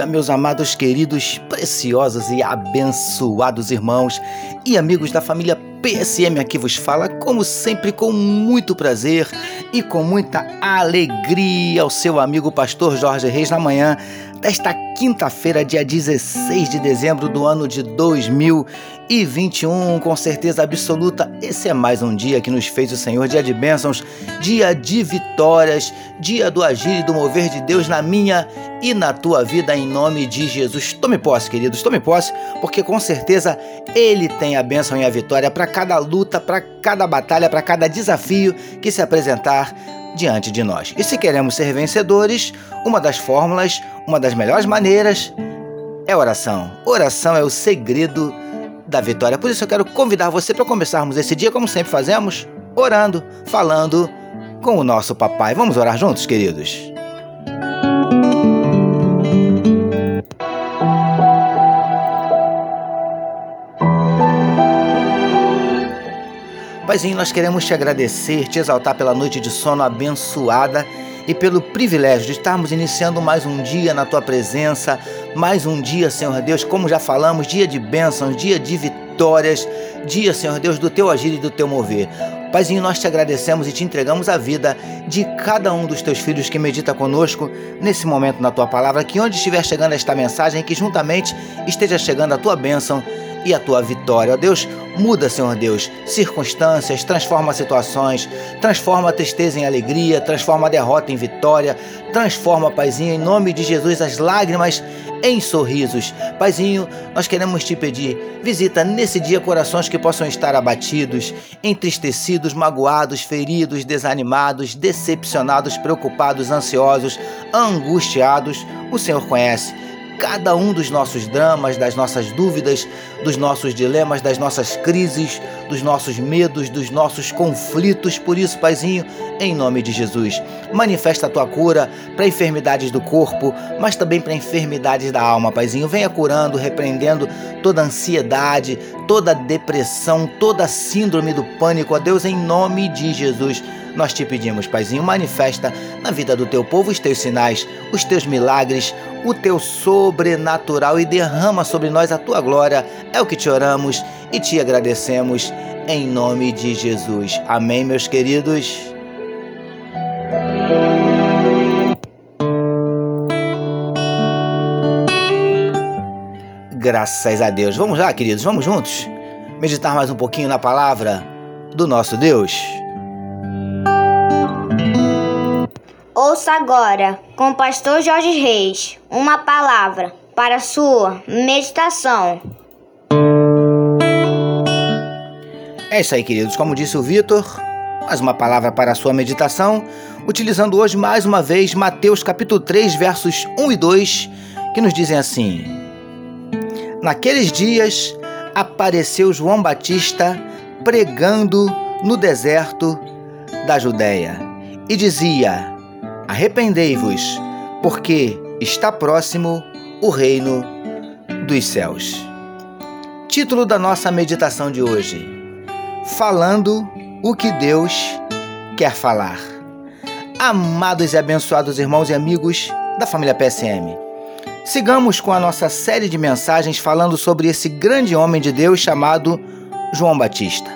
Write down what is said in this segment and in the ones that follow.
dia, meus amados, queridos, preciosos e abençoados irmãos e amigos da família PSM aqui vos fala, como sempre, com muito prazer e com muita alegria, ao seu amigo pastor Jorge Reis na manhã desta quinta-feira, dia 16 de dezembro do ano de 2021. Com certeza absoluta, esse é mais um dia que nos fez o Senhor, dia de bênçãos, dia de vitórias, dia do agir e do mover de Deus na minha e na tua vida, em nome de Jesus. Tome posse, queridos, tome posse, porque com certeza Ele tem a bênção e a vitória para cada luta, para cada batalha, para cada desafio que se apresentar diante de nós. E se queremos ser vencedores, uma das fórmulas, uma das melhores maneiras é oração. Oração é o segredo da vitória. Por isso eu quero convidar você para começarmos esse dia, como sempre fazemos, orando, falando com o nosso papai. Vamos orar juntos, queridos? Paizinho, nós queremos te agradecer, te exaltar pela noite de sono abençoada e pelo privilégio de estarmos iniciando mais um dia na tua presença, mais um dia, Senhor Deus, como já falamos, dia de bênçãos, dia de vitórias, dia, Senhor Deus, do teu agir e do teu mover. Paizinho, nós te agradecemos e te entregamos a vida de cada um dos teus filhos que medita conosco nesse momento na tua palavra, que onde estiver chegando esta mensagem, que juntamente esteja chegando a tua bênção e a tua vitória. Ó Deus, muda, Senhor Deus, circunstâncias, transforma situações, transforma a tristeza em alegria, transforma a derrota em vitória, transforma, Paizinho, em nome de Jesus, as lágrimas em sorrisos. Paizinho, nós queremos te pedir, visita nesse dia corações que possam estar abatidos, entristecidos, magoados, feridos, desanimados, decepcionados, preocupados, ansiosos, angustiados. O Senhor conhece cada um dos nossos dramas, das nossas dúvidas, dos nossos dilemas, das nossas crises, dos nossos medos, dos nossos conflitos. Por isso, Paizinho, em nome de Jesus, manifesta a tua cura para enfermidades do corpo, mas também para enfermidades da alma, Paizinho. Venha curando, repreendendo toda ansiedade, toda depressão, toda síndrome do pânico. A Deus, em nome de Jesus nós te pedimos, Paizinho, manifesta na vida do teu povo os teus sinais, os teus milagres, o teu sobrenatural e derrama sobre nós a tua glória. É o que te oramos e te agradecemos em nome de Jesus. Amém, meus queridos. Graças a Deus. Vamos lá, queridos, vamos juntos meditar mais um pouquinho na palavra do nosso Deus. Ouça agora, com o pastor Jorge Reis, uma palavra para sua meditação. É isso aí, queridos. Como disse o Vitor, mais uma palavra para sua meditação, utilizando hoje mais uma vez Mateus capítulo 3, versos 1 e 2, que nos dizem assim: Naqueles dias apareceu João Batista pregando no deserto da Judéia e dizia: Arrependei-vos, porque está próximo o reino dos céus. Título da nossa meditação de hoje: Falando o que Deus quer falar. Amados e abençoados irmãos e amigos da família PSM, sigamos com a nossa série de mensagens falando sobre esse grande homem de Deus chamado João Batista.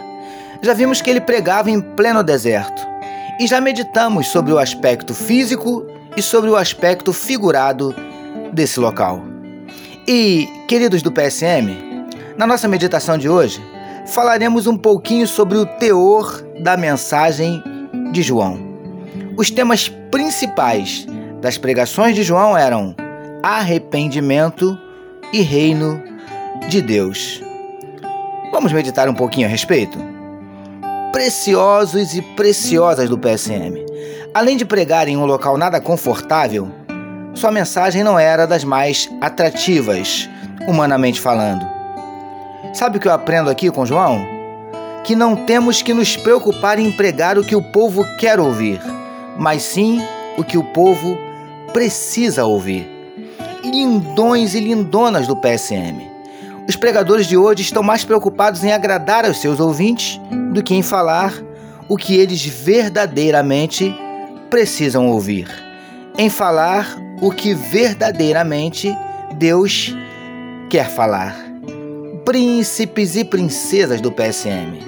Já vimos que ele pregava em pleno deserto e já meditamos sobre o aspecto físico e sobre o aspecto figurado desse local. E, queridos do PSM, na nossa meditação de hoje, falaremos um pouquinho sobre o teor da mensagem de João. Os temas principais das pregações de João eram arrependimento e reino de Deus. Vamos meditar um pouquinho a respeito? Preciosos e preciosas do PSM. Além de pregar em um local nada confortável, sua mensagem não era das mais atrativas, humanamente falando. Sabe o que eu aprendo aqui com João? Que não temos que nos preocupar em pregar o que o povo quer ouvir, mas sim o que o povo precisa ouvir. Lindões e lindonas do PSM. Os pregadores de hoje estão mais preocupados em agradar aos seus ouvintes do que em falar o que eles verdadeiramente precisam ouvir. Em falar o que verdadeiramente Deus quer falar. Príncipes e princesas do PSM.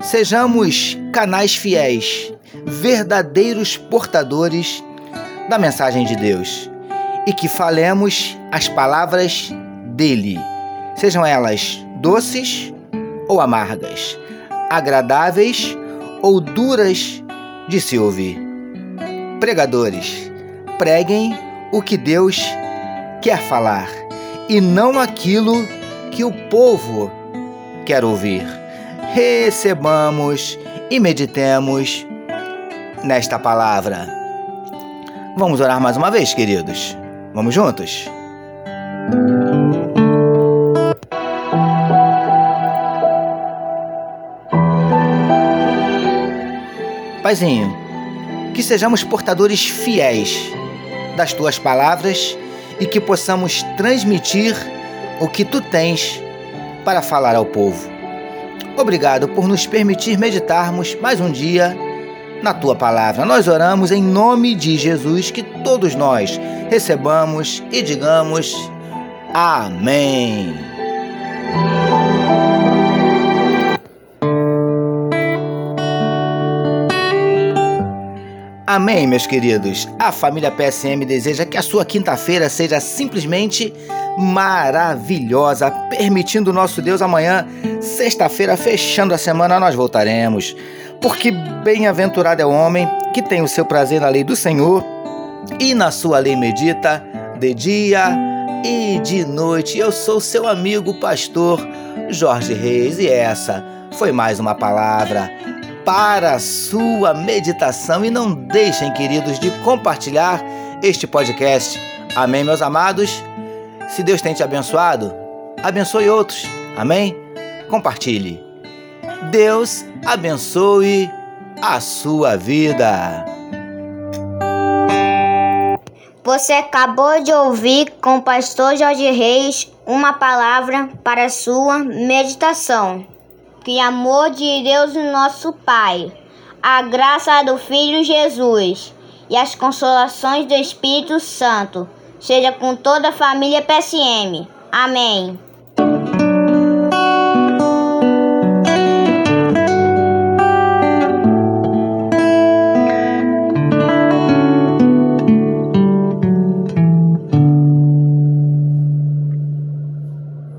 Sejamos canais fiéis, verdadeiros portadores da mensagem de Deus e que falemos as palavras dele, sejam elas doces ou amargas, agradáveis ou duras de se ouvir. Pregadores, preguem o que Deus quer falar e não aquilo que o povo quer ouvir. Recebamos e meditemos nesta palavra. Vamos orar mais uma vez, queridos. Vamos juntos? Paizinho, que sejamos portadores fiéis das tuas palavras e que possamos transmitir o que tu tens para falar ao povo. Obrigado por nos permitir meditarmos mais um dia na tua palavra. Nós oramos em nome de Jesus que todos nós recebamos e digamos Amém. Amém, meus queridos. A família PSM deseja que a sua quinta-feira seja simplesmente maravilhosa, permitindo nosso Deus amanhã, sexta-feira, fechando a semana, nós voltaremos. Porque bem-aventurado é o homem que tem o seu prazer na lei do Senhor e na sua lei medita de dia e de noite. Eu sou seu amigo pastor Jorge Reis e essa foi mais uma palavra para a sua meditação e não deixem, queridos, de compartilhar este podcast. Amém, meus amados. Se Deus tem te abençoado, abençoe outros. Amém? Compartilhe. Deus abençoe a sua vida. Você acabou de ouvir com o pastor Jorge Reis uma palavra para sua meditação. Que amor de Deus nosso Pai, a graça do Filho Jesus e as consolações do Espírito Santo seja com toda a família PSM. Amém.